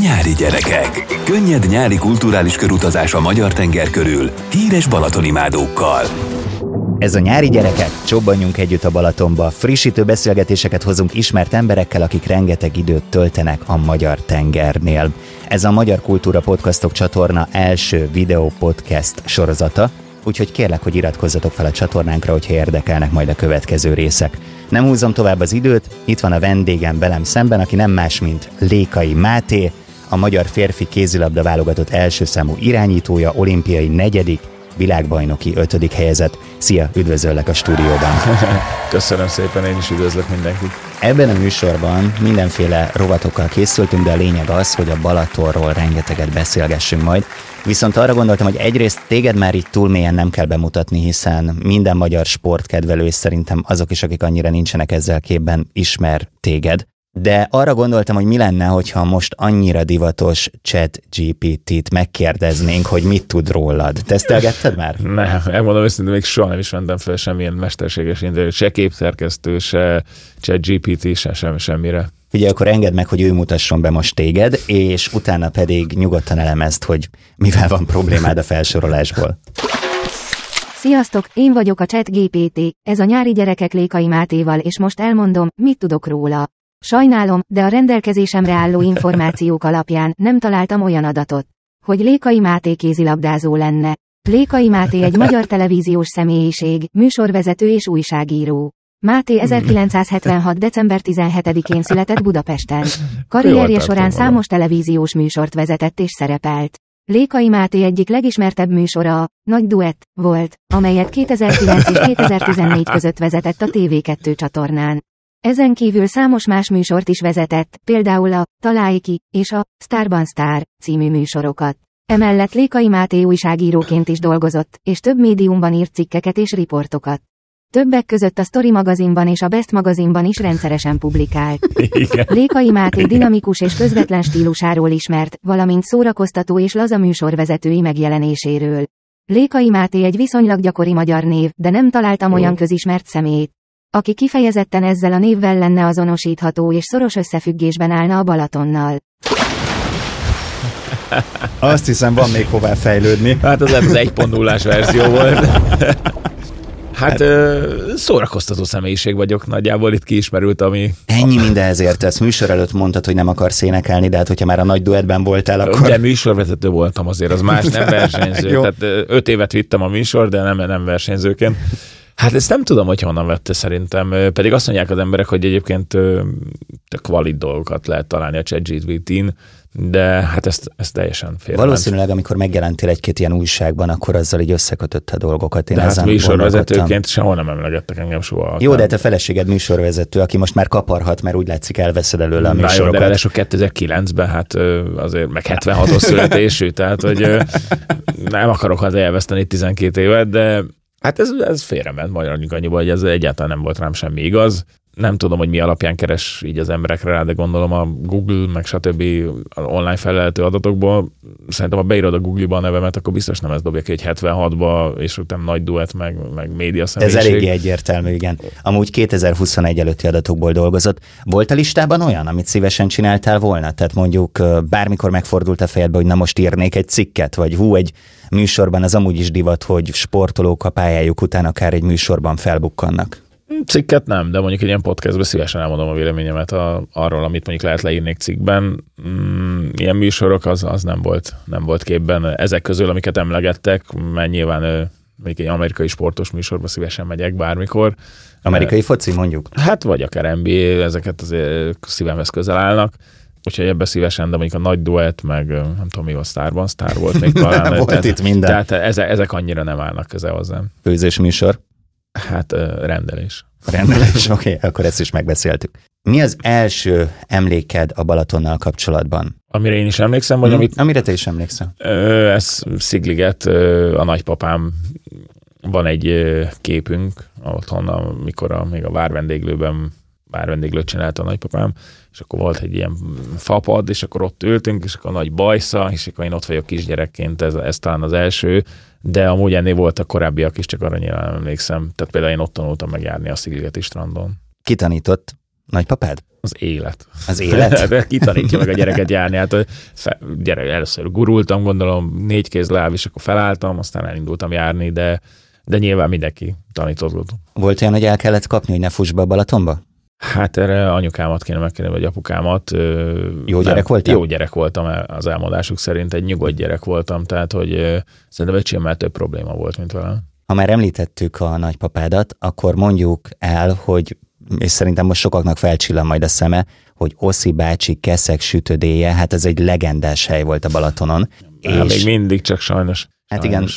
Nyári gyerekek. Könnyed nyári kulturális körutazás a magyar tenger körül, híres balatonimádókkal. Ez a nyári gyerekek, csobbanjunk együtt a Balatonba, frissítő beszélgetéseket hozunk ismert emberekkel, akik rengeteg időt töltenek a magyar tengernél. Ez a Magyar Kultúra Podcastok csatorna első videó podcast sorozata, úgyhogy kérlek, hogy iratkozzatok fel a csatornánkra, hogyha érdekelnek majd a következő részek. Nem húzom tovább az időt, itt van a vendégem velem szemben, aki nem más, mint Lékai Máté, a magyar férfi kézilabda válogatott első számú irányítója, olimpiai negyedik, világbajnoki ötödik helyezett. Szia, üdvözöllek a stúdióban. Köszönöm szépen, én is üdvözlök mindenkit. Ebben a műsorban mindenféle rovatokkal készültünk, de a lényeg az, hogy a Balatonról rengeteget beszélgessünk majd. Viszont arra gondoltam, hogy egyrészt téged már itt túl mélyen nem kell bemutatni, hiszen minden magyar sportkedvelő, és szerintem azok is, akik annyira nincsenek ezzel képben, ismer téged. De arra gondoltam, hogy mi lenne, hogyha most annyira divatos chat GPT-t megkérdeznénk, hogy mit tud rólad. Tesztelgetted már? Nem, elmondom őszintén, még soha nem is mentem fel semmilyen mesterséges interjú, se képszerkesztő, se chat GPT, se semmi, semmire. Ugye akkor engedd meg, hogy ő mutasson be most téged, és utána pedig nyugodtan elemezd, hogy mivel van problémád a felsorolásból. Sziasztok, én vagyok a ChatGPT, ez a nyári gyerekek Lékai Mátéval és most elmondom, mit tudok róla. Sajnálom, de a rendelkezésemre álló információk alapján nem találtam olyan adatot, hogy Lékai Máté kézilabdázó lenne. Lékai Máté egy magyar televíziós személyiség, műsorvezető és újságíró. Máté 1976. december 17-én született Budapesten. Karrierje során számos televíziós műsort vezetett és szerepelt. Lékai Máté egyik legismertebb műsora a Nagy Duett volt, amelyet 2009 és 2014 között vezetett a TV2 csatornán. Ezen kívül számos más műsort is vezetett, például a Találj ki és a Starban Star című műsorokat. Emellett Lékai Máté újságíróként is dolgozott, és több médiumban írt cikkeket és riportokat. Többek között a Story magazinban és a Best magazinban is rendszeresen publikált. Igen. Lékai Máté dinamikus és közvetlen stílusáról ismert, valamint szórakoztató és laza műsorvezetői megjelenéséről. Lékai Máté egy viszonylag gyakori magyar név, de nem találtam olyan közismert szemét, aki kifejezetten ezzel a névvel lenne azonosítható és szoros összefüggésben állna a Balatonnal. Azt hiszem, van még hová fejlődni. Hát az lehet az 1.0-ás verzió volt. Hát ö, szórakoztató személyiség vagyok, nagyjából itt kiismerült, ami... Ennyi mindenhez értesz. Műsor előtt mondtad, hogy nem akarsz énekelni, de hát hogyha már a nagy duettben voltál, akkor... De műsorvezető voltam azért, az más, nem versenyző. Tehát öt évet vittem a műsor, de nem, nem versenyzőként. Hát ezt nem tudom, hogy honnan vette szerintem. Pedig azt mondják az emberek, hogy egyébként tök valid dolgokat lehet találni a ChatGPT-n, de hát ezt, ezt teljesen félre. Valószínűleg, amikor megjelentél egy-két ilyen újságban, akkor azzal így összekötötte dolgokat. Én De hát műsorvezetőként sehol nem emlegettek engem soha. Jó, de te feleséged műsorvezető, aki most már kaparhat, mert úgy látszik elveszed előle a Na jó, de műsorokat. ráadásul 2009-ben, hát azért meg 76-os születésű, tehát hogy nem akarok az elveszteni 12 évet, de hát ez, ez félrement magyarul annyiba, hogy ez egyáltalán nem volt rám semmi igaz. Nem tudom, hogy mi alapján keres így az emberekre rá, de gondolom a Google, meg stb. online felelhető adatokból. Szerintem, ha beírod a Google-ba a nevemet, akkor biztos nem ez dobja ki, hogy 76-ba, és utána nagy duett, meg, meg média Ez személyiség. eléggé egyértelmű, igen. Amúgy 2021 előtti adatokból dolgozott. Volt a listában olyan, amit szívesen csináltál volna? Tehát mondjuk bármikor megfordult a fejedbe, hogy na most írnék egy cikket, vagy hú, egy műsorban az amúgy is divat, hogy sportolók a pályájuk után akár egy műsorban felbukkannak. Cikket nem, de mondjuk egy ilyen podcastben szívesen elmondom a véleményemet a, arról, amit mondjuk lehet leírni egy cikkben. Mm, ilyen műsorok az, az nem volt nem volt képben. Ezek közül, amiket emlegettek, mert nyilván mondjuk egy amerikai sportos műsorba szívesen megyek bármikor. Amerikai foci mondjuk. Hát vagy akár NBA, ezeket azért szívemhez közel állnak. Úgyhogy ebbe szívesen, de mondjuk a nagy duett, meg nem tudom mi a Starban, Star volt még talán. Volt tehát, itt minden. Tehát ezek, ezek annyira nem állnak közel hozzám. Főzés műsor. Hát rendelés. Rendelés, oké, okay, akkor ezt is megbeszéltük. Mi az első emléked a Balatonnal kapcsolatban? Amire én is emlékszem, vagy Hm? amit Amire te is emlékszel? Ö, ez Szigliget, a nagypapám, van egy képünk otthon, amikor a, még a várvendéglőben várvendéglőt csinálta a nagypapám, és akkor volt egy ilyen fapad, és akkor ott ültünk, és akkor nagy bajsza, és akkor én ott vagyok kisgyerekként, ez, ez talán az első, de amúgy ennél voltak korábbiak is, csak arra nyilván emlékszem. Tehát például én ott tanultam meg járni a Szigligeti strandon. Kitanított? Nagypapád? Az élet. Az élet? De Ki tanítja meg a gyereket járni? Hát fe, gyere, először gurultam, gondolom, négy kéz láb, és akkor felálltam, aztán elindultam járni, de, de nyilván mindenki tanított. Volt olyan, hogy el kellett kapni, hogy ne fuss be a Balatonba? Hát erre anyukámat kéne megkérni, vagy apukámat. Jó gyerek voltam? Jó gyerek voltam az elmondásuk szerint, egy nyugodt gyerek voltam, tehát hogy szerintem öcsémmel több probléma volt, mint velem. Ha már említettük a nagypapádat, akkor mondjuk el, hogy és szerintem most sokaknak felcsillan majd a szeme, hogy Oszi bácsi keszek sütödéje, hát ez egy legendás hely volt a Balatonon. Há, és... Még mindig, csak sajnos. Hát igen,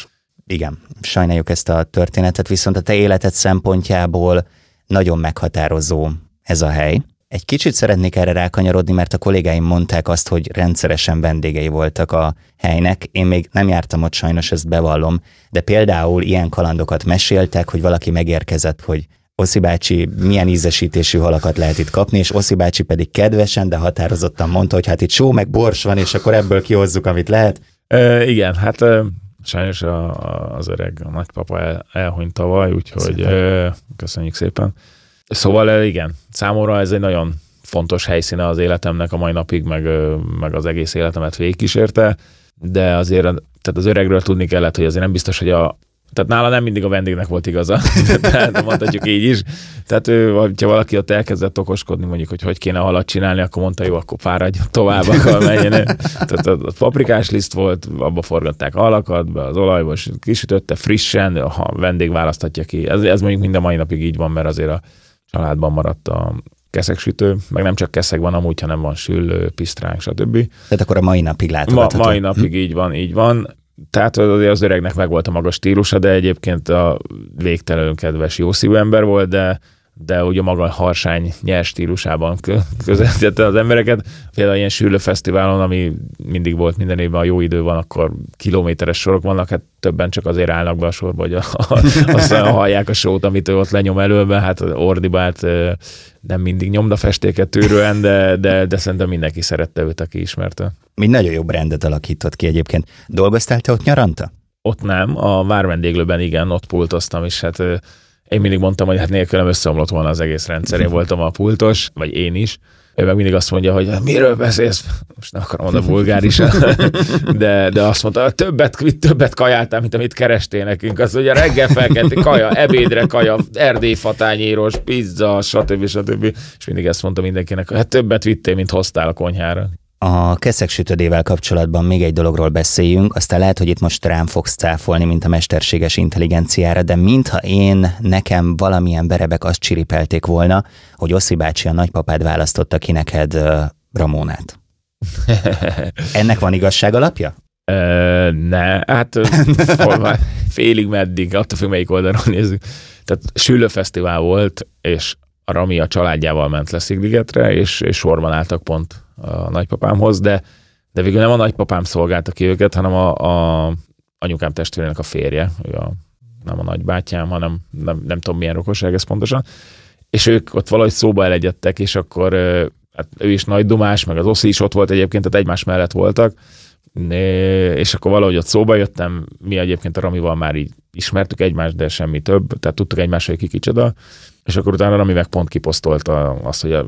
igen, sajnáljuk ezt a történetet, viszont a te életed szempontjából nagyon meghatározó ez a hely. Egy kicsit szeretnék erre rákanyarodni, mert a kollégáim mondták azt, hogy rendszeresen vendégei voltak a helynek. Én még nem jártam ott, sajnos ezt bevallom, de például ilyen kalandokat meséltek, hogy valaki megérkezett, hogy Oszi bácsi milyen ízesítésű halakat lehet itt kapni, és Oszi bácsi pedig kedvesen, de határozottan mondta, hogy hát itt só meg bors van, és akkor ebből kihozzuk, amit lehet. E, igen, hát e, sajnos a, az öreg a nagypapa el, elhunyt tavaly, úgyhogy e, köszönjük szépen. Szóval igen, számomra ez egy nagyon fontos helyszíne az életemnek a mai napig, meg, meg az egész életemet végigkísérte, de azért tehát az öregről tudni kellett, hogy azért nem biztos, hogy a, tehát nála nem mindig a vendégnek volt igaza, tehát mondhatjuk így is. Tehát ő, ha valaki ott elkezdett okoskodni, mondjuk, hogy hogy kéne halat csinálni, akkor mondta, jó, akkor fáradj tovább, akkor menjen. Tehát a paprikás liszt volt, abba forgatták a halakat, be az olajba, és kisütötte frissen, ha vendég választhatja ki. Ez, ez mondjuk mind a mai napig így van, mert azért a családban maradt a keszeksütő, meg nem csak keszek van amúgy, hanem van süllő, pisztránk, stb. Tehát akkor a mai napig látogatható. Ma, mai napig hm. így van, így van. Tehát az öregnek meg volt a magas stílusa, de egyébként a végtelenül kedves, jó szívű ember volt, de de ugye maga harsány nyers stílusában közelítette az embereket. Például ilyen sűrű fesztiválon, ami mindig volt minden évben, a jó idő van, akkor kilométeres sorok vannak, hát többen csak azért állnak be a sorba, hogy a, a, aztán hallják a sót, amit ő ott lenyom előbe, hát ordibált nem mindig nyomdafestéket tűrően, de, de, de szerintem mindenki szerette őt, aki ismerte. Mi nagyon jó brandet alakított ki egyébként. Dolgoztál te ott nyaranta? Ott nem, a várvendéglőben igen, ott pultoztam, és hát én mindig mondtam, hogy hát nélkülem összeomlott volna az egész rendszer. Én voltam a pultos, vagy én is. Ő meg mindig azt mondja, hogy miről beszélsz? Most nem akarom mondani vulgárisan, de, de azt mondta, hogy többet, többet kajáltál, mint amit kerestél nekünk. Az ugye reggel felkelti kaja, ebédre kaja, erdélyfatányéros, pizza, stb. stb. És mindig ezt mondta mindenkinek, hogy hát többet vittél, mint hoztál a konyhára. A keszek sütödével kapcsolatban még egy dologról beszéljünk, aztán lehet, hogy itt most rám fogsz cáfolni, mint a mesterséges intelligenciára, de mintha én, nekem valamilyen berebek azt csiripelték volna, hogy Oszi bácsi a nagypapád választotta ki neked uh, Ramónát. Ennek van igazság alapja? Uh, ne, hát félig meddig, attól függ, melyik oldalon nézzük. Tehát Sülő Fesztivál volt, és a Rami a családjával ment le Szigligetre, és, és sorban álltak pont a nagypapámhoz, de, de végül nem a nagypapám szolgálta ki őket, hanem a, a anyukám testvérének a férje, ő a, nem a nagybátyám, hanem nem, nem tudom milyen rokonság ez pontosan, és ők ott valahogy szóba elegyedtek, és akkor hát ő is nagy dumás, meg az Oszi is ott volt egyébként, tehát egymás mellett voltak, és akkor valahogy ott szóba jöttem, mi egyébként a Ramival már így ismertük egymást, de semmi több, tehát tudtuk egymást, hogy ki kicsoda, és akkor utána Rami meg pont kiposztolta azt, hogy a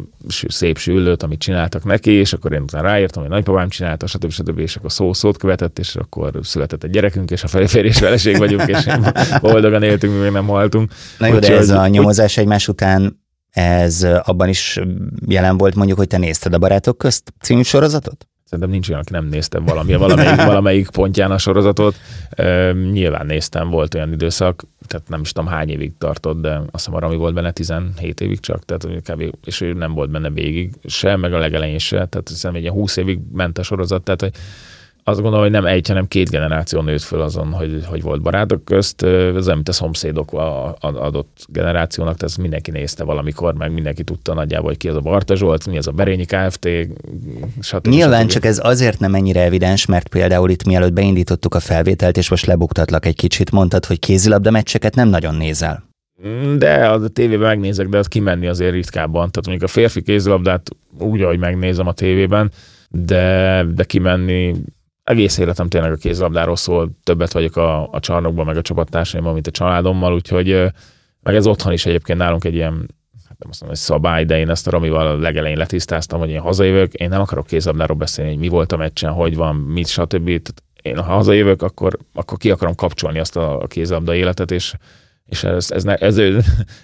szép sűlőt, amit csináltak neki, és akkor én utána ráírtam, hogy nagypapám csinálta, stb. stb. és akkor szó szót követett, és akkor született egy gyerekünk, és a férj feleség vagyunk, és boldogan éltünk, mi még nem haltunk. Na jó, de ez a nyomozás egymás után ez abban is jelen volt mondjuk, hogy te nézted a Barátok közt című sorozatot? Szerintem nincs olyan, aki nem nézte valami, valamelyik, valamelyik pontján a sorozatot. E, nyilván néztem, volt olyan időszak, tehát nem is tudom hány évig tartott, de azt hiszem arra, ami volt benne 17 évig csak, tehát kb. és ő nem volt benne végig se, meg a legelején se, tehát hiszem egy 20 évig ment a sorozat, tehát hogy azt gondolom, hogy nem egy, hanem két generáció nőtt föl azon, hogy, hogy volt barátok közt. Ez nem, mint a szomszédok adott generációnak, tehát mindenki nézte valamikor, meg mindenki tudta nagyjából, hogy ki az a Barta Zsolt, mi az a Berényi Kft. Stb. Nyilván stb. csak ez azért nem ennyire evidens, mert például itt mielőtt beindítottuk a felvételt, és most lebuktatlak egy kicsit, mondtad, hogy kézilabda meccseket nem nagyon nézel. De a tévében megnézek, de az kimenni azért ritkábban. Tehát mondjuk a férfi kézilabdát úgy, ahogy megnézem a tévében, de, de kimenni egész életem tényleg a kézlabdáról szól, többet vagyok a, a csarnokban, meg a csapattársaimmal, mint a családommal, úgyhogy meg ez otthon is egyébként nálunk egy ilyen nem azt mondom, hogy szabály, de én ezt a Ramival a legelején letisztáztam, hogy én hazajövök, én nem akarok kézlabdáról beszélni, hogy mi volt a meccsen, hogy van, mit, stb. Én ha hazajövök, akkor, akkor ki akarom kapcsolni azt a kézlabda életet, és és ez, ez, ne, ez,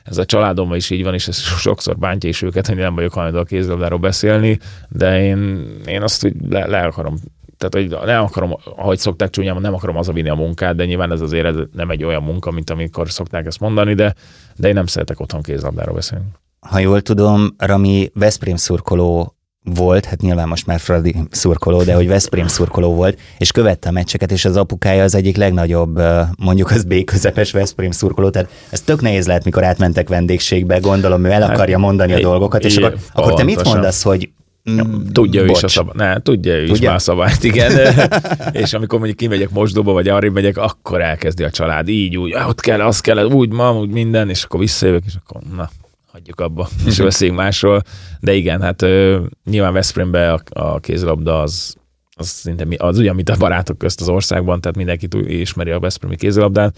ez a családomban is így van, és ez sokszor bántja is őket, hogy nem vagyok hajlandó a kézlabdáról beszélni, de én, én azt úgy le, le akarom tehát, hogy nem akarom, ahogy szokták csúnyán, nem akarom vinni a munkát, de nyilván ez azért ez nem egy olyan munka, mint amikor szokták ezt mondani, de, de én nem szeretek otthon kézlabdáról beszélni. Ha jól tudom, Rami Veszprém szurkoló volt, hát nyilván most már Fradi szurkoló, de hogy Veszprém szurkoló volt, és követte a meccseket, és az apukája az egyik legnagyobb, mondjuk az B közepes Veszprém szurkoló, tehát ez tök nehéz lehet, mikor átmentek vendégségbe, gondolom ő el hát, akarja mondani a dolgokat, és akkor, akkor te mit mondasz, hogy Mm, tudja ő is a szabályt. Ne, tudja ő is tudja? már a szabályt, igen. és amikor mondjuk kimegyek mosdóba, vagy arra megyek, akkor elkezdi a család így, úgy, ott kell, az kell, úgy ma, úgy minden, és akkor visszajövök, és akkor na, hagyjuk abba, és beszéljünk másról. De igen, hát ö, nyilván Veszprémbe a, a kézilabda az, az szinte az ugyan, mint a barátok közt az országban, tehát mindenki ismeri a Veszprémi kézilabdát,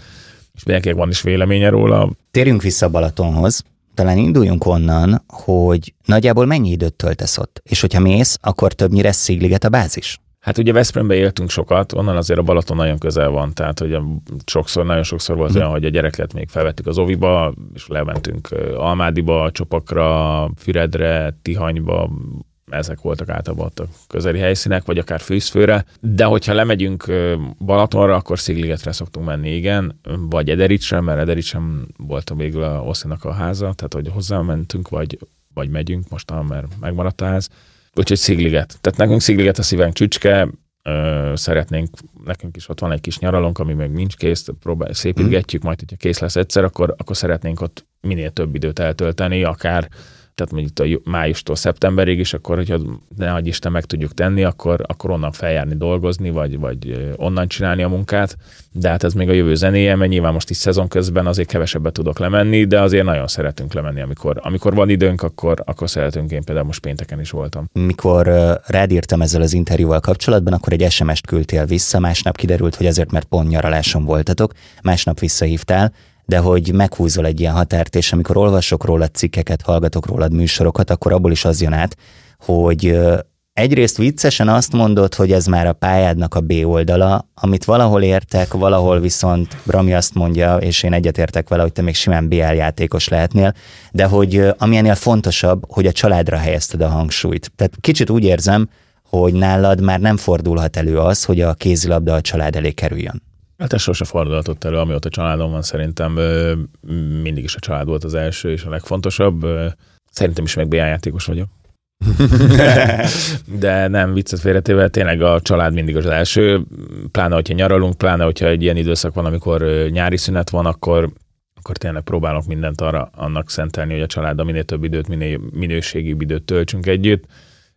és mindenkinek van is véleménye róla. Térjünk vissza Balatonhoz talán induljunk onnan, hogy nagyjából mennyi időt töltesz ott, és hogyha mész, akkor többnyire Szigliget a bázis? Hát ugye Veszprémbe éltünk sokat, onnan azért a Balaton nagyon közel van, tehát hogy sokszor, nagyon sokszor volt mm. olyan, hogy a gyereket még felvettük az Oviba, és lementünk Almádiba, Csopakra, Füredre, Tihanyba, ezek voltak általában a közeli helyszínek, vagy akár fűzfőre, de hogyha lemegyünk Balatonra, akkor Szigligetre szoktunk menni, igen, vagy Edericsre, mert Edericsem volt a végül a Oszinak a háza, tehát hogy hozzá mentünk, vagy, vagy megyünk most, mert megmaradt a ház. Úgyhogy Szigliget. Tehát nekünk Szigliget a szívünk csücske, ö, szeretnénk, nekünk is ott van egy kis nyaralónk, ami még nincs kész, próbál, szépítgetjük, majd hogyha kész lesz egyszer, akkor, akkor szeretnénk ott minél több időt eltölteni, akár tehát mondjuk a májustól szeptemberig is, akkor hogyha ne adj Isten meg tudjuk tenni, akkor, akkor onnan feljárni dolgozni, vagy, vagy onnan csinálni a munkát, de hát ez még a jövő zenéje, mert nyilván most is szezon közben azért kevesebbet tudok lemenni, de azért nagyon szeretünk lemenni, amikor, amikor van időnk, akkor, akkor szeretünk, én például most pénteken is voltam. Mikor rád írtam ezzel az interjúval kapcsolatban, akkor egy SMS-t küldtél vissza, másnap kiderült, hogy azért, mert pont nyaraláson voltatok, másnap visszahívtál, de hogy meghúzol egy ilyen határt, és amikor olvasok rólad cikkeket, hallgatok rólad műsorokat, akkor abból is az jön át, hogy egyrészt viccesen azt mondod, hogy ez már a pályádnak a B oldala, amit valahol értek, valahol viszont Rami azt mondja, és én egyetértek vele, hogy te még simán BL játékos lehetnél, de hogy ami ennél fontosabb, hogy a családra helyezted a hangsúlyt. Tehát kicsit úgy érzem, hogy nálad már nem fordulhat elő az, hogy a kézilabda a család elé kerüljön. Hát ez sose fordulhatott elő, amióta családom van, szerintem mindig is a család volt az első és a legfontosabb. Szerintem is meg BA játékos vagyok. De nem, viccet félretével, tényleg a család mindig az első, pláne, hogyha nyaralunk, pláne, hogyha egy ilyen időszak van, amikor nyári szünet van, akkor, akkor tényleg próbálok mindent arra annak szentelni, hogy a család minél több időt, minél minőségi időt töltsünk együtt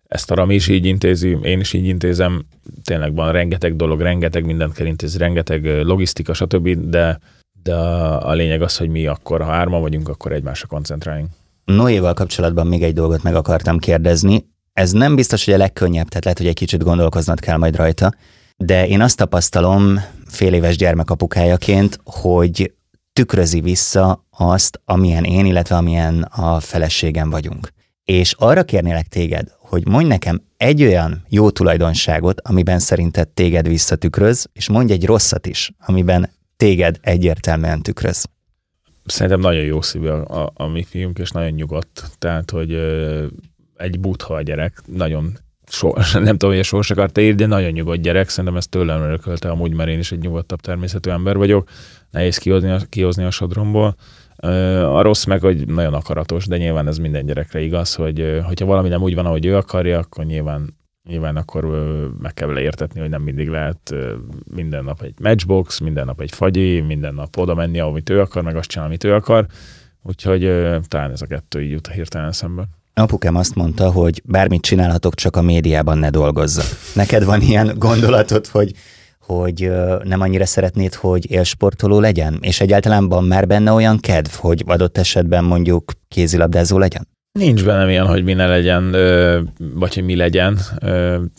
ezt a Rami is így intézi, én is így intézem, tényleg van rengeteg dolog, rengeteg mindent kell intézni, rengeteg logisztika, stb., de, de a, lényeg az, hogy mi akkor, ha hárman vagyunk, akkor egymásra koncentráljunk. Noéval kapcsolatban még egy dolgot meg akartam kérdezni. Ez nem biztos, hogy a legkönnyebb, tehát lehet, hogy egy kicsit gondolkoznod kell majd rajta, de én azt tapasztalom fél éves gyermekapukájaként, hogy tükrözi vissza azt, amilyen én, illetve amilyen a feleségem vagyunk. És arra kérnélek téged, hogy mondj nekem egy olyan jó tulajdonságot, amiben szerinted téged visszatükröz, és mondj egy rosszat is, amiben téged egyértelműen tükröz. Szerintem nagyon jó szívű a, a, a mi fiunk, és nagyon nyugodt. Tehát, hogy ö, egy butha a gyerek, nagyon so, nem tudom, hogy sors akart írni, de nagyon nyugodt gyerek, szerintem ezt tőlem örökölte amúgy, mert én is egy nyugodtabb természetű ember vagyok, nehéz kihozni a, kihozni a sodromból. A rossz meg, hogy nagyon akaratos, de nyilván ez minden gyerekre igaz, hogy hogyha valami nem úgy van, ahogy ő akarja, akkor nyilván nyilván akkor meg kell leértetni, hogy nem mindig lehet minden nap egy matchbox, minden nap egy fagyi, minden nap oda menni, amit ő akar, meg azt csinálni, amit ő akar. Úgyhogy talán ez a kettő így jut hirtelen szembe. Apukám azt mondta, hogy bármit csinálhatok, csak a médiában ne dolgozza. Neked van ilyen gondolatod, hogy hogy nem annyira szeretnéd, hogy élsportoló legyen? És egyáltalán van már benne olyan kedv, hogy adott esetben mondjuk kézilabdázó legyen? Nincs bennem ilyen, hogy mi ne legyen, vagy hogy mi legyen.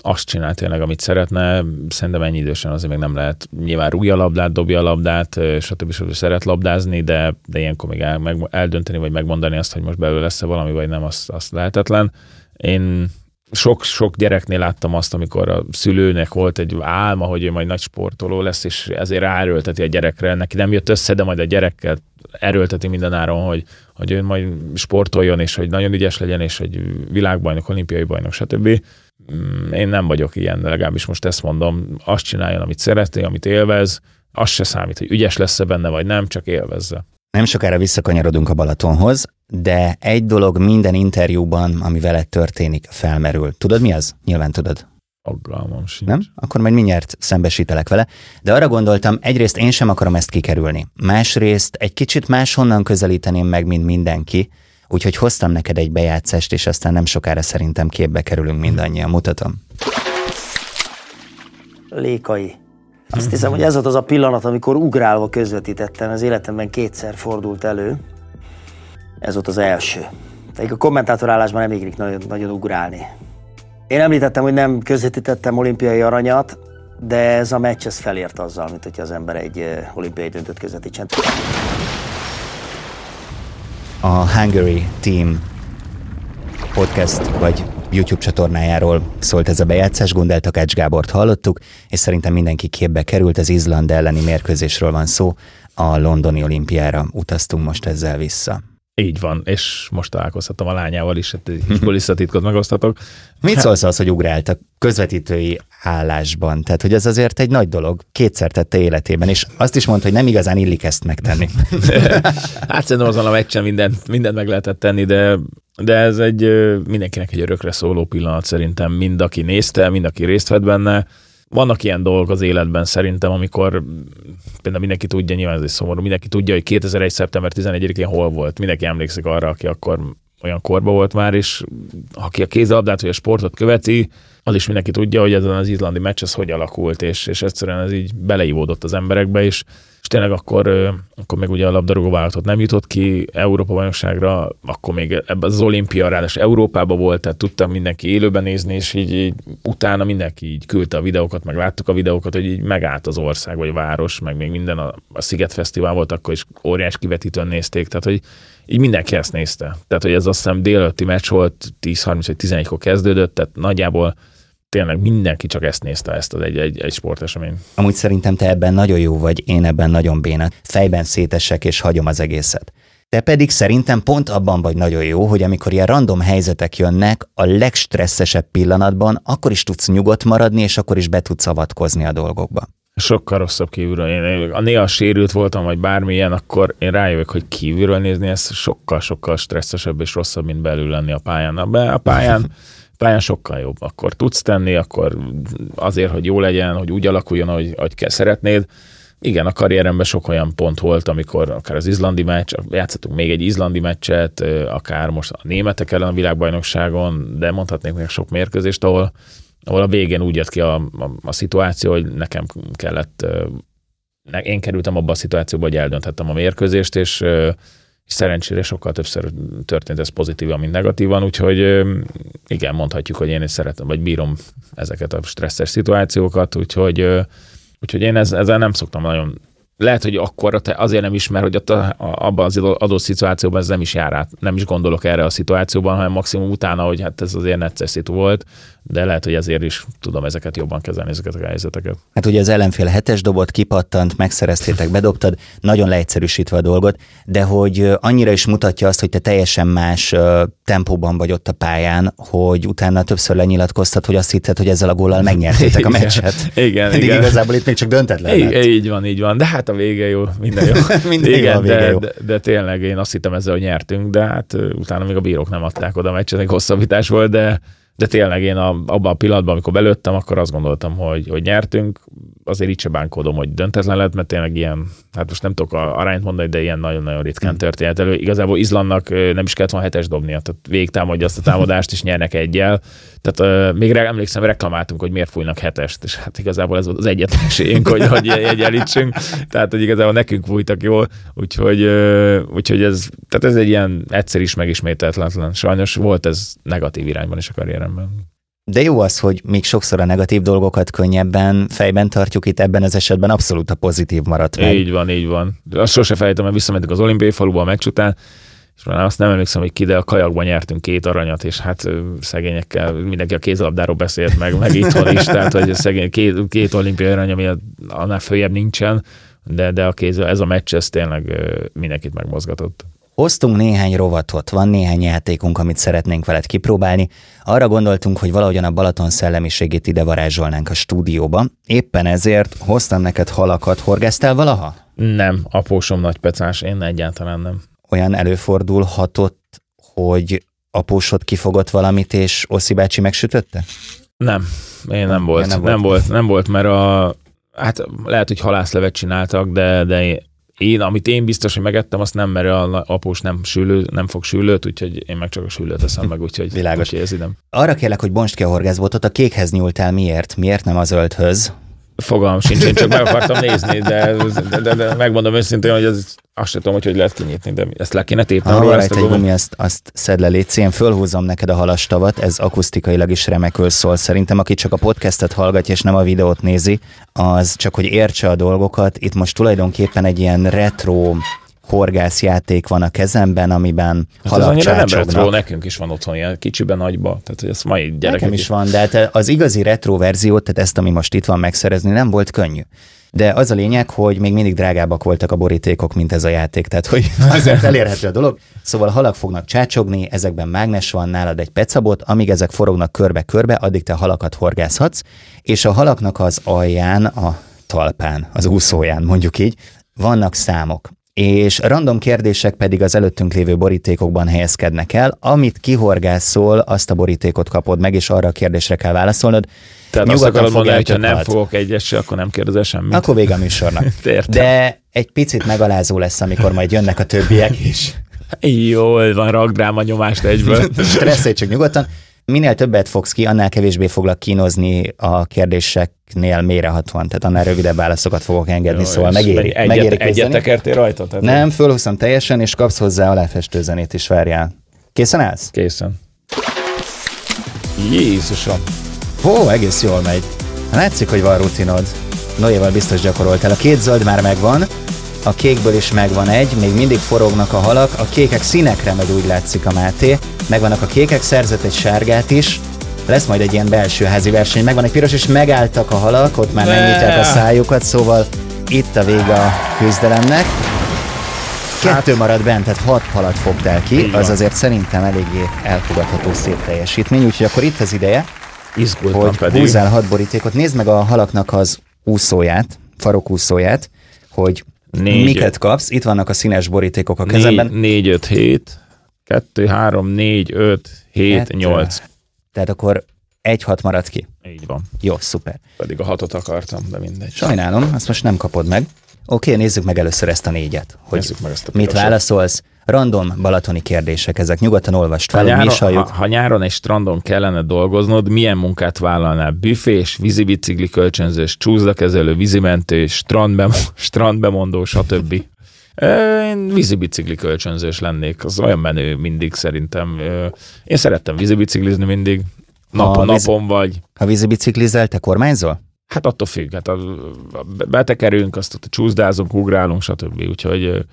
Azt csinál tényleg, amit szeretne. Szerintem ennyi idősen azért még nem lehet. Nyilván rúgja a labdát, dobja a labdát, stb. stb. szeret labdázni, de, de ilyenkor még el, meg, eldönteni, vagy megmondani azt, hogy most belőle lesz-e valami, vagy nem, az, az lehetetlen. Én sok-sok gyereknél láttam azt, amikor a szülőnek volt egy álma, hogy ő majd nagy sportoló lesz, és ezért ráerőlteti a gyerekre. Neki nem jött össze, de majd a gyerekkel erőlteti mindenáron, hogy, hogy ő majd sportoljon, és hogy nagyon ügyes legyen, és hogy világbajnok, olimpiai bajnok, stb. Mm, én nem vagyok ilyen, de legalábbis most ezt mondom, azt csináljon, amit szeretné, amit élvez, az se számít, hogy ügyes lesz-e benne, vagy nem, csak élvezze. Nem sokára visszakanyarodunk a Balatonhoz, de egy dolog minden interjúban, ami veled történik, felmerül. Tudod mi az? Nyilván tudod. Aggalmam sincs. Nem? Akkor majd mindjárt szembesítelek vele. De arra gondoltam, egyrészt én sem akarom ezt kikerülni. Másrészt egy kicsit máshonnan közelíteném meg, mint mindenki. Úgyhogy hoztam neked egy bejátszást, és aztán nem sokára szerintem képbe kerülünk mindannyian. Mutatom. Lékai. Azt hiszem, hogy ez volt az a pillanat, amikor ugrálva közvetítettem, az életemben kétszer fordult elő. Ez volt az első. Tehát a kommentátorállásban nem égrik nagyon, nagyon ugrálni. Én említettem, hogy nem közvetítettem olimpiai aranyat, de ez a meccs ez felért azzal, mint hogyha az ember egy olimpiai döntőt közvetítsen. A Hungary Team podcast vagy YouTube csatornájáról szólt ez a bejátszás, Gundel Takács Gábort hallottuk, és szerintem mindenki képbe került, az Izland elleni mérkőzésről van szó, a londoni olimpiára utaztunk most ezzel vissza. Így van, és most találkozhatom a lányával is, hát egy kulisszatitkot megosztatok. Mit szólsz az, hogy ugrált a közvetítői állásban? Tehát, hogy ez azért egy nagy dolog, kétszer tette életében, és azt is mondta, hogy nem igazán illik ezt megtenni. hát szerintem azon a meccsen mindent, mindent meg lehetett tenni, de, de ez egy mindenkinek egy örökre szóló pillanat szerintem, mind aki nézte, mind aki részt vett benne, vannak ilyen dolgok az életben szerintem, amikor például mindenki tudja, nyilván ez egy szomorú, mindenki tudja, hogy 2001. szeptember 11-én hol volt. Mindenki emlékszik arra, aki akkor olyan korba volt már, és aki a kézilabdát vagy a sportot követi, az is mindenki tudja, hogy ezen az izlandi meccs az hogy alakult, és, és egyszerűen ez így beleívódott az emberekbe, és és tényleg akkor, akkor még ugye a labdarúgó vállalatot nem jutott ki Európa bajnokságra, akkor még ebben az olimpia ráadásul Európában volt, tehát tudtam mindenki élőben nézni, és így, így utána mindenki így küldte a videókat, meg láttuk a videókat, hogy így megállt az ország, vagy a város, meg még minden, a, a Sziget Fesztivál volt, akkor is óriás kivetítőn nézték, tehát hogy így mindenki ezt nézte. Tehát, hogy ez azt hiszem délelőtti meccs volt, 10-30 vagy 11-kor kezdődött, tehát nagyjából tényleg mindenki csak ezt nézte, ezt az egy, egy, egy sportesemény. Amúgy szerintem te ebben nagyon jó vagy, én ebben nagyon béna. Fejben szétesek és hagyom az egészet. Te pedig szerintem pont abban vagy nagyon jó, hogy amikor ilyen random helyzetek jönnek, a legstresszesebb pillanatban, akkor is tudsz nyugodt maradni, és akkor is be tudsz avatkozni a dolgokba. Sokkal rosszabb kívülről. Én a néha sérült voltam, vagy bármilyen, akkor én rájövök, hogy kívülről nézni, ez sokkal-sokkal stresszesebb és rosszabb, mint belül lenni a pályán. A pályán pályán sokkal jobb. Akkor tudsz tenni, akkor azért, hogy jó legyen, hogy úgy alakuljon, ahogy, ahogy kell szeretnéd. Igen, a karrieremben sok olyan pont volt, amikor akár az izlandi meccs, játszottunk még egy izlandi meccset, akár most a németek ellen a világbajnokságon, de mondhatnék még sok mérkőzést, ahol, ahol a végén úgy jött ki a, a, a szituáció, hogy nekem kellett, én kerültem abba a szituációba, hogy eldönthettem a mérkőzést, és szerencsére sokkal többször történt ez pozitívan, mint negatívan, úgyhogy igen, mondhatjuk, hogy én is szeretem, vagy bírom ezeket a stresszes szituációkat, úgyhogy, úgyhogy én ezzel nem szoktam nagyon lehet, hogy akkor azért nem ismer, hogy ott a, abban az adott szituációban ez nem is jár át, nem is gondolok erre a szituációban, hanem maximum utána, hogy hát ez azért necces szitu volt, de lehet, hogy ezért is tudom ezeket jobban kezelni, ezeket a helyzeteket. Hát ugye az ellenfél hetes dobot kipattant, megszereztétek, bedobtad, nagyon leegyszerűsítve a dolgot, de hogy annyira is mutatja azt, hogy te teljesen más tempóban vagy ott a pályán, hogy utána többször lenyilatkoztat, hogy azt hitted, hogy ezzel a góllal megnyertétek a meccset. igen, Pedig igen. igazából itt még csak döntetlen lett. Így van, így van, de hát a vége jó, minden jó. minden igen, jó, a vége de, jó. De, de, tényleg én azt hittem ezzel, hogy nyertünk, de hát utána még a bírók nem adták oda a meccset, egy hosszabbítás volt, de de tényleg én a, abban a pillanatban, amikor belőttem, akkor azt gondoltam, hogy, hogy nyertünk. azért így se bánkódom, hogy döntetlen lett, mert tényleg ilyen, hát most nem tudok a arányt mondani, de ilyen nagyon-nagyon ritkán hmm. történt elő. Igazából Izlandnak nem is kellett volna hetes dobnia, tehát végig támadja azt a támadást, és nyernek egyel. Tehát uh, még emlékszem, reklamáltunk, hogy miért fújnak hetest, és hát igazából ez volt az egyetlen esélyünk, hogy, hogy egyenlítsünk. Tehát, hogy igazából nekünk fújtak jól, úgyhogy, uh, úgyhogy ez, tehát ez egy ilyen egyszer is megismételhetetlen. Sajnos volt ez negatív irányban is a karrieremben. De jó az, hogy még sokszor a negatív dolgokat könnyebben fejben tartjuk, itt ebben az esetben abszolút a pozitív maradt meg. Így van, így van. Azt sose felejtem, mert visszamentünk az olimpiai faluba a meccs után, és már azt nem emlékszem, hogy ki, de a kajakban nyertünk két aranyat, és hát szegényekkel mindenki a kézilabdáról beszélt meg, meg itthon is, tehát hogy szegény, két, két olimpiai arany, ami annál följebb nincsen, de, de a kéz, ez a meccs, ez tényleg mindenkit megmozgatott. Hoztunk néhány rovatot, van néhány játékunk, amit szeretnénk veled kipróbálni. Arra gondoltunk, hogy valahogyan a Balaton szellemiségét ide varázsolnánk a stúdióba. Éppen ezért hoztam neked halakat. Horgáztál valaha? Nem, apósom nagy pecás, én egyáltalán nem. Olyan előfordulhatott, hogy apósod kifogott valamit, és Oszi bácsi megsütötte? Nem, én nem volt. Nem, nem volt. volt, nem volt, mert a, hát lehet, hogy halászlevet csináltak, de, de én, amit én biztos, hogy megettem, azt nem, mert a após nem, sülő, nem fog sülőt, úgyhogy én meg csak a sülőt eszem meg, úgyhogy Világos. Idem. Arra kérlek, hogy bontsd ki a horgászbotot, a kékhez nyúltál miért? Miért nem a zöldhöz? Fogalmam sincs, én csak meg akartam nézni, de, de, de, de megmondom őszintén, hogy ez azt sem tudom, hogy hogy lehet kinyitni, de ezt le kéne tépni. Ha van egy gumi, azt, azt szed le légy én fölhúzom neked a halastavat, ez akusztikailag is remekül szól. Szerintem, aki csak a podcastet hallgatja és nem a videót nézi, az csak hogy értse a dolgokat. Itt most tulajdonképpen egy ilyen retro horgászjáték van a kezemben, amiben hát halak nem retro, nekünk is van otthon ilyen kicsiben, nagyba, tehát hogy ezt mai gyerekek Nekem is, is van, de hát az igazi retro verziót, tehát ezt, ami most itt van megszerezni, nem volt könnyű. De az a lényeg, hogy még mindig drágábbak voltak a borítékok, mint ez a játék, tehát hogy azért elérhető a dolog. Szóval halak fognak csácsogni, ezekben mágnes van, nálad egy pecabot, amíg ezek forognak körbe-körbe, addig te halakat horgászhatsz, és a halaknak az alján, a talpán, az úszóján mondjuk így, vannak számok és random kérdések pedig az előttünk lévő borítékokban helyezkednek el. Amit kihorgászol, azt a borítékot kapod meg, és arra a kérdésre kell válaszolnod. Tehát Nyugodtan azt akarod mondani, hogy ha nem fogok egyesre, akkor nem kérdezel semmit. Akkor vége a műsornak. De egy picit megalázó lesz, amikor majd jönnek a többiek is. Jól van, rakd rám a nyomást egyből. Stresszélj csak nyugodtan minél többet fogsz ki, annál kevésbé foglak kínozni a kérdéseknél mérehatóan, tehát annál rövidebb válaszokat fogok engedni, Jó, szóval megéri. Egyet, megéri egyet tekertél rajta? Tehát Nem, fölhúzom teljesen, és kapsz hozzá aláfestő zenét is, várjál. Készen állsz? Készen. Jézusom! Ó, egész jól megy. Látszik, hogy van rutinod. Noéval biztos gyakoroltál. A két zöld már megvan, a kékből is megvan egy, még mindig forognak a halak, a kékek színekre megy úgy látszik a Máté, megvannak a kékek, szerzett egy sárgát is, lesz majd egy ilyen belső házi verseny, megvan egy piros, és megálltak a halak, ott már megnyitják a szájukat, szóval itt a vége a küzdelemnek. Kettő hát, marad bent, tehát hat halat fogtál ki, az azért szerintem eléggé elfogadható szép teljesítmény, úgyhogy akkor itt az ideje, Izgultam hogy pedig. húzzál hat borítékot. Nézd meg a halaknak az úszóját, farokúszóját, hogy Négy, miket kapsz. Itt vannak a színes borítékok a kezemben. 4, 5, 7, 2, 3, 4, 5, 7, 8. Tehát akkor egy hat marad ki. Így van. Jó, szuper. Pedig a hatot akartam, de mindegy. Sajnálom, azt most nem kapod meg. Oké, nézzük meg először ezt a négyet. Hogy nézzük meg ezt a mit válaszolsz. Random balatoni kérdések, ezek nyugodtan olvast fel, ha, nyáron, ha, ha nyáron egy strandon kellene dolgoznod, milyen munkát vállalnál? Büfés, vízibicikli kölcsönzős, csúszdakezelő, vízimentő, strandbem, strandbemondó, stb. Én vízibicikli kölcsönzős lennék, az olyan menő mindig szerintem. Én szerettem vízibiciklizni mindig, Nap, napon vízi, vagy. Ha vízibiciklizel, te kormányzol? Hát attól függ, hát a, a betekerünk, azt ott csúszdázunk, ugrálunk, stb. Úgyhogy,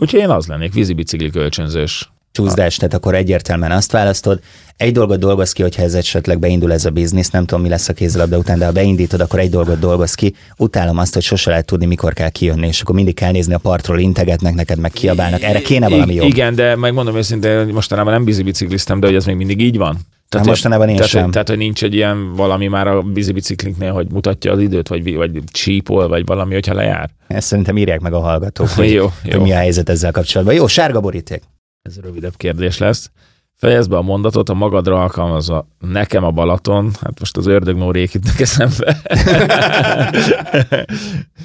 úgyhogy én az lennék, vízibicikli kölcsönzős. Csúszdás, tehát akkor egyértelműen azt választod. Egy dolgot dolgoz ki, hogyha ez esetleg beindul ez a biznisz, nem tudom, mi lesz a kézilabda után, de ha beindítod, akkor egy dolgot dolgoz ki. Utálom azt, hogy sose lehet tudni, mikor kell kijönni, és akkor mindig kell nézni a partról, integetnek neked, meg kiabálnak. Erre kéne valami jó. Igen, de megmondom őszintén, hogy mostanában nem vízibicikliztem, de hogy ez még mindig így van. Tehát, mostanában én tehát, sem. Tehát, hogy nincs egy ilyen valami már a vízibiciklinknél, hogy mutatja az időt, vagy, vagy csípol, vagy valami, hogyha lejár. Ezt szerintem írják meg a hallgatók, hogy, jó, jó. hogy mi a helyzet ezzel kapcsolatban. Jó, sárga boríték. Ez rövidebb kérdés lesz. Fejezd be a mondatot, a magadra alkalmazva. Nekem a Balaton, hát most az ördög Nórék itt eszembe.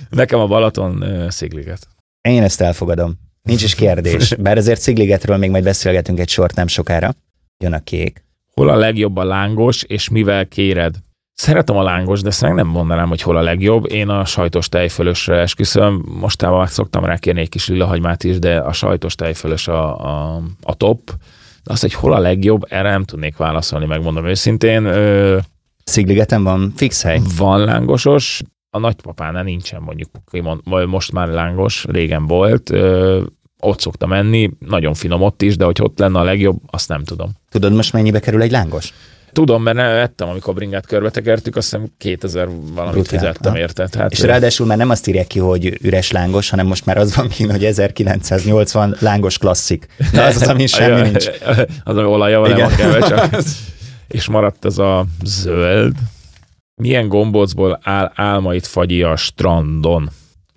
Nekem a Balaton Szigliget. Én ezt elfogadom. Nincs is kérdés. Bár azért Szigligetről még majd beszélgetünk egy sort nem sokára. Jön a kék. Hol a legjobb a lángos, és mivel kéred? Szeretem a lángos, de ezt meg nem mondanám, hogy hol a legjobb. Én a sajtos tejfölösre esküszöm. Mostában szoktam rá kérni egy kis lilahagymát is, de a sajtos tejfölös a, a, a top. De az, hogy hol a legjobb, erre nem tudnék válaszolni, megmondom őszintén. Ö, Szigligeten van fix hely. van lángosos, a nagypapánál nincsen mondjuk, most már lángos, régen volt, ö, ott szoktam menni, nagyon finom ott is, de hogy ott lenne a legjobb, azt nem tudom. Tudod most mennyibe kerül egy lángos? Tudom, mert ne- ettem, amikor bringát körbe tekertük, azt hiszem 2000 valamit Brutál, fizettem ha. érte. Tehát, És ráadásul már nem azt írják ki, hogy üres lángos, hanem most már az van ki, hogy 1980 lángos klasszik. Na az az, ami semmi nincs. Az, ami olaja van, nem keve, csak. És maradt ez a zöld. Milyen gombócból áll álmait fagyi a strandon?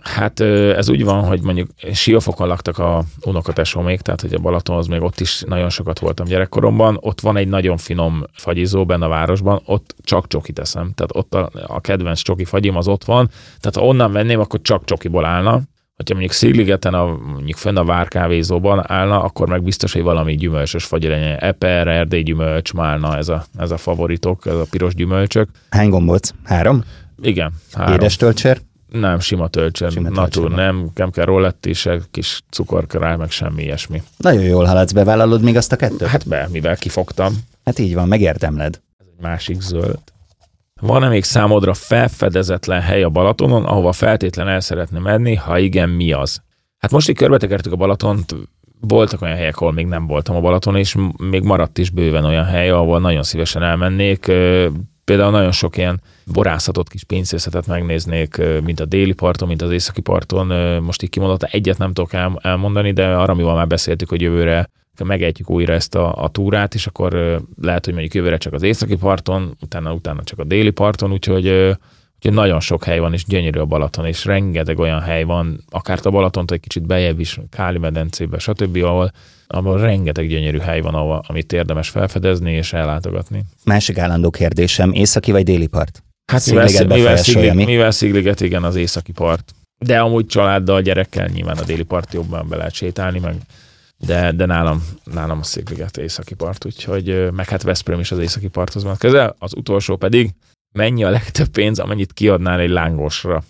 Hát ez úgy van, hogy mondjuk Siófokon laktak a unokatesomék, tehát hogy a Balatonhoz még ott is nagyon sokat voltam gyerekkoromban. Ott van egy nagyon finom fagyizó benne a városban, ott csak csokit eszem. Tehát ott a, a kedvenc csoki fagyim az ott van. Tehát ha onnan venném, akkor csak csokiból állna. Ha mondjuk Szigligeten, a, mondjuk fönn a várkávézóban állna, akkor meg biztos, hogy valami gyümölcsös fagy legyen. Eper, erdély gyümölcs, málna, ez a, ez a favoritok, ez a piros gyümölcsök. Hány gombóc? Három? Igen, három. Édes töltsér? Nem, sima tölcsön, Sima natur, nem, nem kell rolletti, se kis cukorkarál, meg semmi ilyesmi. Nagyon jól haladsz, bevállalod még azt a kettőt? Hát be, mivel kifogtam, Hát így van, megérdemled. ez egy másik zöld. Van-e még számodra felfedezetlen hely a Balatonon, ahova feltétlen el szeretném menni, ha igen, mi az? Hát most így körbetekertük a Balatont, voltak olyan helyek, ahol még nem voltam a Balaton, és még maradt is bőven olyan hely, ahol nagyon szívesen elmennék. Például nagyon sok ilyen borászatot, kis pincészetet megnéznék, mint a déli parton, mint az északi parton. Most így kimondott, egyet nem tudok el- elmondani, de arra, amivel már beszéltük, hogy jövőre megejtjük újra ezt a, a túrát, és akkor lehet, hogy mondjuk jövőre csak az északi parton, utána, utána csak a déli parton, úgyhogy, úgyhogy nagyon sok hely van, és gyönyörű a Balaton, és rengeteg olyan hely van, akár a Balatont egy kicsit bejebb is, Káli medencébe, stb., ahol, ahol rengeteg gyönyörű hely van, ahol, amit érdemes felfedezni és ellátogatni. Másik állandó kérdésem, északi vagy déli part? Hát mivel, Szigliget mivel, befolyásolja, Sziglig, mi? mivel Szigliget, igen, az északi part. De amúgy családdal, gyerekkel nyilván a déli part jobban be lehet sétálni, meg de, de nálam, nálam a Szigliget északi part, úgyhogy meg hát Veszprém is az északi parthoz van közel. Az utolsó pedig, mennyi a legtöbb pénz, amennyit kiadnál egy lángosra?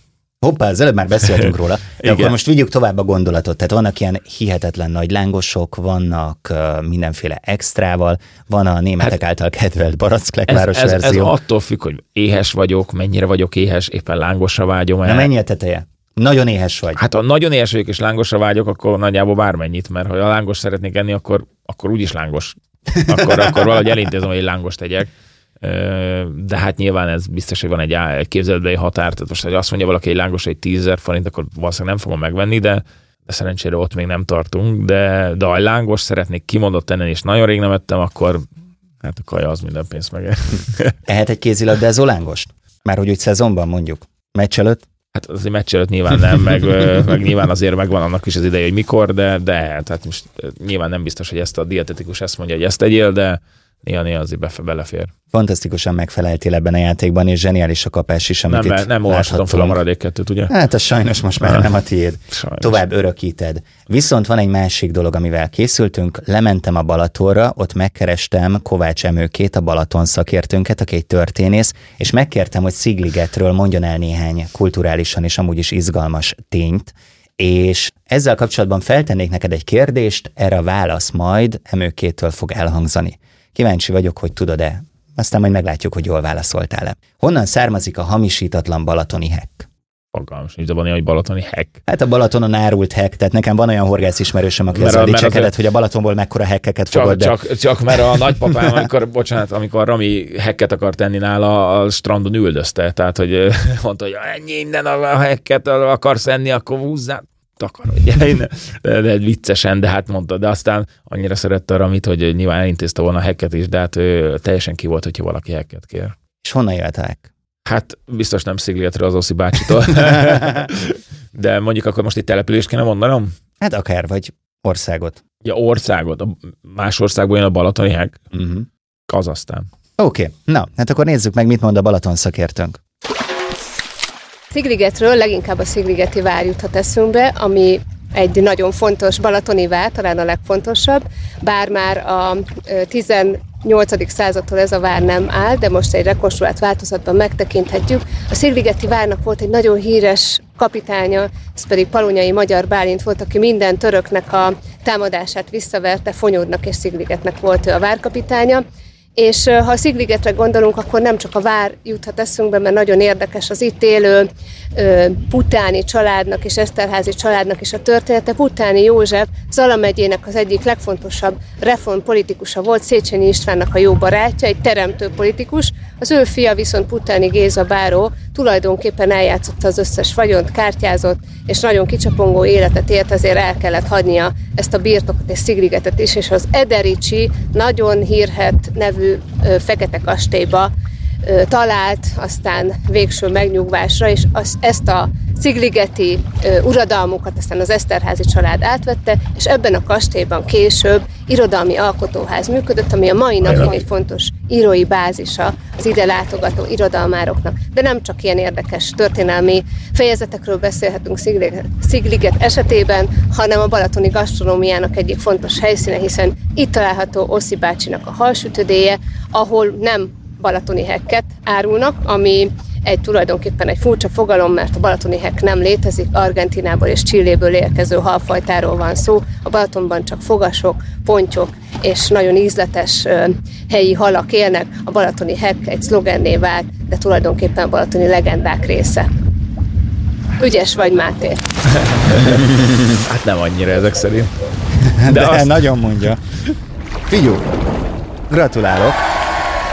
Hoppá, az előbb már beszéltünk róla, de Igen. akkor most vigyük tovább a gondolatot. Tehát vannak ilyen hihetetlen nagy lángosok, vannak uh, mindenféle extrával, van a németek hát, által kedvelt baracklekváros Ez, ez, ez verzió. attól függ, hogy éhes vagyok, mennyire vagyok éhes, éppen lángosra vágyom Na el. mennyi a teteje? Nagyon éhes vagy. Hát ha nagyon éhes vagyok és lángosra vágyok, akkor nagyjából bármennyit, mert ha a lángos szeretnék enni, akkor, akkor úgyis lángos. Akkor, akkor valahogy elintézem, hogy egy lángost tegyek. De hát nyilván ez biztos, hogy van egy, képzeletbeli határ. Tehát most, hogy azt mondja valaki, egy lángos egy 10 forint, akkor valószínűleg nem fogom megvenni, de, de szerencsére ott még nem tartunk. De, de ha lángos szeretnék kimondott enni, és nagyon rég nem ettem, akkor hát a kaja az minden pénzt meg. Ehet egy kézilabdázó lángost? Már hogy úgy szezonban mondjuk. Meccs előtt? Hát azért meccs előtt nyilván nem, meg, meg nyilván azért megvan annak is az ideje, hogy mikor, de, de tehát most nyilván nem biztos, hogy ezt a dietetikus ezt mondja, hogy ezt tegyél, de néha-néha azért befe, belefér. Fantasztikusan megfeleltél ebben a játékban, és zseniális a kapás is, amit Nem, itt nem olvashatom fel a maradék kettőt, ugye? Hát az sajnos most már nem a tiéd. Sajnos. Tovább örökíted. Viszont van egy másik dolog, amivel készültünk. Lementem a Balatonra, ott megkerestem Kovács Emőkét, a Balaton szakértőnket, aki egy történész, és megkértem, hogy Szigligetről mondjon el néhány kulturálisan és amúgy is izgalmas tényt, és ezzel kapcsolatban feltennék neked egy kérdést, erre a válasz majd Emőkétől fog elhangzani. Kíváncsi vagyok, hogy tudod-e. Aztán majd meglátjuk, hogy jól válaszoltál-e. Honnan származik a hamisítatlan balatoni hekk? Fogalmas, nincs, de van hogy balatoni hack. Hát a Balatonon árult hek, tehát nekem van olyan horgász ismerősöm, aki Mert mert dicsekedett, hogy a Balatonból mekkora hekkeket Csak, fogod, de csak, csak, mert a nagypapám, amikor, bocsánat, amikor Rami hekket akart tenni nála, a strandon üldözte. Tehát, hogy mondta, hogy ennyi innen a hekket akarsz enni, akkor húzzál takarodj innen. De, de viccesen, de hát mondta, de aztán annyira szerette a Ramit, hogy nyilván elintézte volna a hekket is, de hát ő teljesen ki volt, hogyha valaki hekket kér. és honnan jött a hek? Hát biztos nem Szigligetről az Oszi bácsitól. De mondjuk akkor most egy települést kéne mondanom? Hát akár, vagy országot. Ja, országot. Más országból jön a balatoni heg. Uh-huh. Kazasztán. Oké, okay. na, hát akkor nézzük meg, mit mond a Balaton szakértőnk. Szigligetről leginkább a Szigligeti vár juthat eszünkbe, ami egy nagyon fontos balatoni vár, talán a legfontosabb, bár már a 18. századtól ez a vár nem áll, de most egy rekonstruált változatban megtekinthetjük. A Szigligeti várnak volt egy nagyon híres kapitánya, ez pedig Palonyai Magyar Bálint volt, aki minden töröknek a támadását visszaverte, Fonyódnak és Szigligetnek volt ő a várkapitánya és ha a Szigligetre gondolunk, akkor nem csak a vár juthat eszünkbe, mert nagyon érdekes az itt élő Putáni családnak és Eszterházi családnak is a története. Putáni József Zala megyének az egyik legfontosabb reformpolitikusa volt, Széchenyi Istvánnak a jó barátja, egy teremtő politikus. Az ő fia viszont Putáni Géza Báró tulajdonképpen eljátszotta az összes vagyont, kártyázott, és nagyon kicsapongó életet élt, ezért el kellett hagynia ezt a birtokot és Szigligetet is, és az Edericsi nagyon hírhet nevű fekete kastélyba talált, aztán végső megnyugvásra, és az, ezt a szigligeti uradalmukat aztán az Eszterházi család átvette, és ebben a kastélyban később irodalmi alkotóház működött, ami a mai napig egy fontos írói bázisa az ide látogató irodalmároknak. De nem csak ilyen érdekes történelmi fejezetekről beszélhetünk Szigliget, Szigliget esetében, hanem a balatoni gasztronómiának egyik fontos helyszíne, hiszen itt található Oszi bácsinak a halsütödéje, ahol nem balatoni hekket árulnak, ami egy tulajdonképpen egy furcsa fogalom, mert a balatoni hek nem létezik, Argentinából és Csilléből érkező halfajtáról van szó. A Balatonban csak fogasok, pontyok és nagyon ízletes helyi halak élnek. A balatoni hek egy szlogenné vált, de tulajdonképpen a balatoni legendák része. Ügyes vagy, Máté? hát nem annyira ezek szerint. De, De azt... nagyon mondja. Figyú, gratulálok!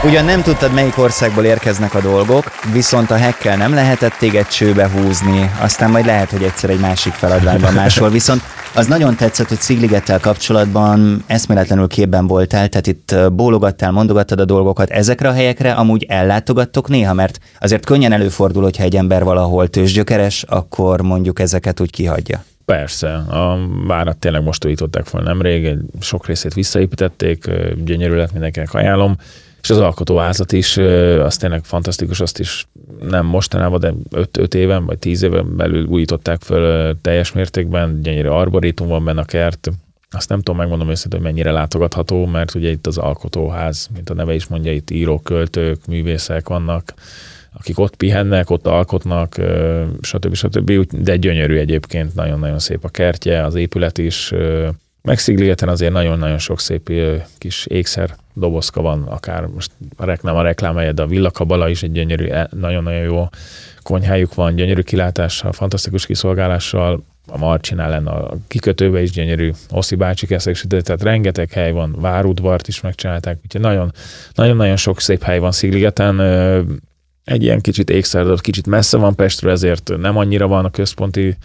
Ugyan nem tudtad, melyik országból érkeznek a dolgok, viszont a hekkel nem lehetett téged csőbe húzni, aztán majd lehet, hogy egyszer egy másik feladványban máshol, viszont az nagyon tetszett, hogy Szigligettel kapcsolatban eszméletlenül képben voltál, tehát itt bólogattál, mondogattad a dolgokat. Ezekre a helyekre amúgy ellátogattok néha, mert azért könnyen előfordul, hogyha egy ember valahol tőzsgyökeres, akkor mondjuk ezeket úgy kihagyja. Persze, a várat tényleg most újították fel nemrég, sok részét visszaépítették, gyönyörű lett mindenkinek ajánlom és az alkotóházat is, az tényleg fantasztikus, azt is nem mostanában, de 5 éven vagy 10 éven belül újították föl teljes mértékben, gyönyörű arboritum van benne a kert, azt nem tudom megmondom őszintén, hogy mennyire látogatható, mert ugye itt az alkotóház, mint a neve is mondja, itt írók, költők, művészek vannak, akik ott pihennek, ott alkotnak, stb. stb. De gyönyörű egyébként, nagyon-nagyon szép a kertje, az épület is, Megszigligeten azért nagyon-nagyon sok szép kis ékszer dobozka van, akár most a reklám a reklám de a villakabala is egy gyönyörű, e, nagyon-nagyon jó konyhájuk van, gyönyörű kilátással, fantasztikus kiszolgálással, a Marcsinál lenne a kikötőbe is gyönyörű, Oszi bácsi keszek, tehát rengeteg hely van, várudvart is megcsinálták, úgyhogy nagyon, nagyon-nagyon sok szép hely van Szigligeten, egy ilyen kicsit ékszerdott, kicsit messze van Pestről, ezért nem annyira van a központi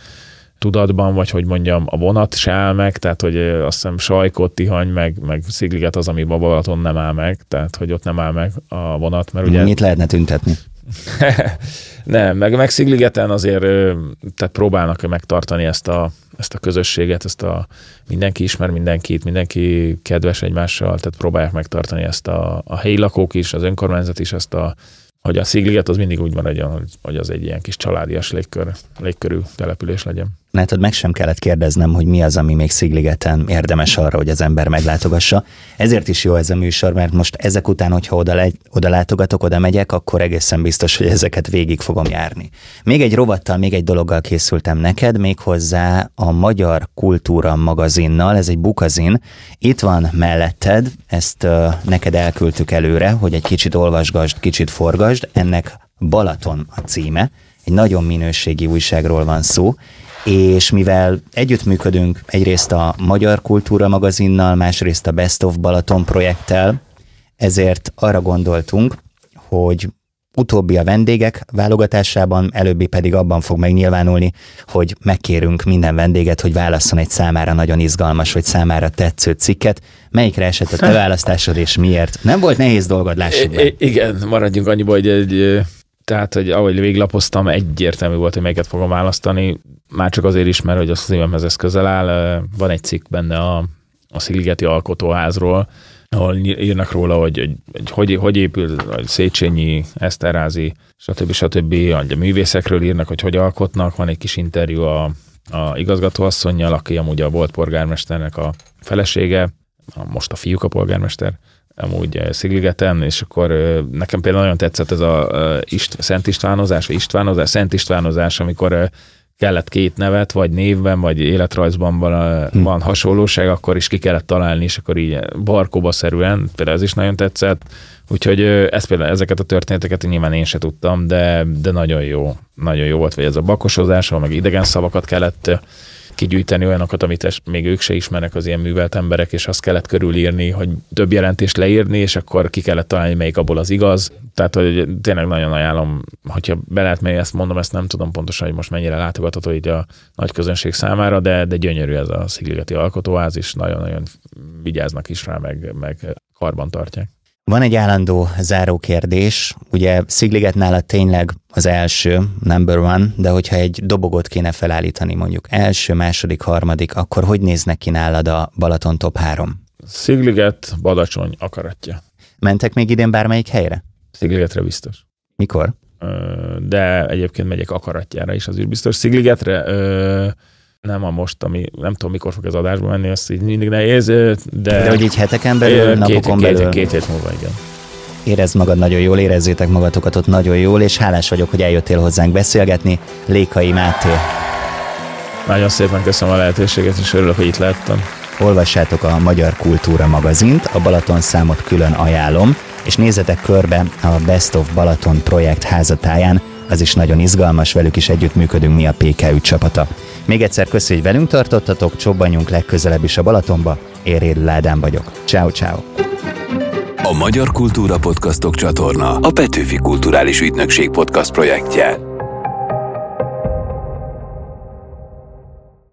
tudatban, vagy hogy mondjam, a vonat se áll meg, tehát hogy azt hiszem Sajkot, Tihany, meg, meg Szigliget az, ami Balaton nem áll meg, tehát hogy ott nem áll meg a vonat, mert ugye... Mit lehetne tüntetni? nem, meg, meg Szigligeten azért tehát próbálnak megtartani ezt a, ezt a közösséget, ezt a mindenki ismer mindenkit, mindenki kedves egymással, tehát próbálják megtartani ezt a, a helyi lakók is, az önkormányzat is ezt a hogy a Szigliget az mindig úgy maradjon, hogy az egy ilyen kis családias légkör, légkörű település legyen. Látod, meg sem kellett kérdeznem, hogy mi az, ami még Szigligeten érdemes arra, hogy az ember meglátogassa. Ezért is jó ez a műsor, mert most ezek után, hogyha oda, le, oda látogatok, oda megyek, akkor egészen biztos, hogy ezeket végig fogom járni. Még egy rovattal, még egy dologgal készültem neked, méghozzá a Magyar Kultúra magazinnal, ez egy bukazin. Itt van melletted, ezt uh, neked elküldtük előre, hogy egy kicsit olvasgasd, kicsit forgasd. Ennek Balaton a címe, egy nagyon minőségi újságról van szó, és mivel együttműködünk egyrészt a Magyar Kultúra magazinnal, másrészt a Best of Balaton projekttel, ezért arra gondoltunk, hogy utóbbi a vendégek válogatásában, előbbi pedig abban fog megnyilvánulni, hogy megkérünk minden vendéget, hogy válasszon egy számára nagyon izgalmas, vagy számára tetsző cikket. Melyikre esett a te választásod, és miért? Nem volt nehéz dolgod, lássuk be. igen, maradjunk annyiba, hogy egy tehát, hogy ahogy véglapoztam, egyértelmű volt, hogy melyiket fogom választani. Már csak azért is, mert hogy a szívemhez ez közel áll. Van egy cikk benne a, a Szigligeti Alkotóházról, ahol írnak róla, hogy hogy, hogy, hogy, hogy épül a Széchenyi, Eszterházi, stb. stb. A művészekről írnak, hogy hogy alkotnak. Van egy kis interjú a, a igazgatóasszonynal, aki amúgy a volt polgármesternek a felesége, most a fiúk a polgármester, amúgy eh, Szigligeten, és akkor nekem például nagyon tetszett ez a Ist, Szent Istvánozás, vagy Istvánozás, Szent Istvánozás, amikor kellett két nevet, vagy névben, vagy életrajzban van, hm. van hasonlóság, akkor is ki kellett találni, és akkor így barkóba szerűen, például ez is nagyon tetszett. Úgyhogy ez például ezeket a történeteket nyilván én se tudtam, de, de nagyon jó, nagyon jó volt, vagy ez a bakosozás, ahol meg idegen szavakat kellett kigyűjteni olyanokat, amit még ők se ismernek az ilyen művelt emberek, és azt kellett körülírni, hogy több jelentést leírni, és akkor ki kellett találni, melyik abból az igaz. Tehát, hogy tényleg nagyon ajánlom, hogyha be lehet menni, ezt mondom, ezt nem tudom pontosan, hogy most mennyire látogatható így a nagy közönség számára, de, de gyönyörű ez a Szigligeti alkotóház, és nagyon-nagyon vigyáznak is rá, meg, meg karban tartják. Van egy állandó záró kérdés, ugye Szigliget nála tényleg az első, number one, de hogyha egy dobogot kéne felállítani mondjuk első, második, harmadik, akkor hogy néznek ki nálad a Balaton top 3? Szigliget, Badacsony, akaratja. Mentek még idén bármelyik helyre? Szigligetre biztos. Mikor? De egyébként megyek akaratjára is, azért biztos. Szigligetre nem a most, ami nem tudom, mikor fog az adásba menni, azt így mindig nehéz, de... De hogy így heteken belül, két, napokon két, belül. Két, két hét múlva, igen. Érezd magad nagyon jól, érezzétek magatokat ott nagyon jól, és hálás vagyok, hogy eljöttél hozzánk beszélgetni. Lékai Máté. Nagyon szépen köszönöm a lehetőséget, és örülök, hogy itt lehettem. Olvassátok a Magyar Kultúra magazint, a Balaton számot külön ajánlom, és nézzetek körbe a Best of Balaton projekt házatáján, az is nagyon izgalmas, velük is együttműködünk mi a PKÜ csapata. Még egyszer köszönjük, hogy velünk tartottatok, csobbanjunk legközelebb is a Balatonba. Éréd Ládán vagyok. Ciao, ciao. A Magyar Kultúra Podcastok csatorna a Petőfi Kulturális Ügynökség podcast projektje.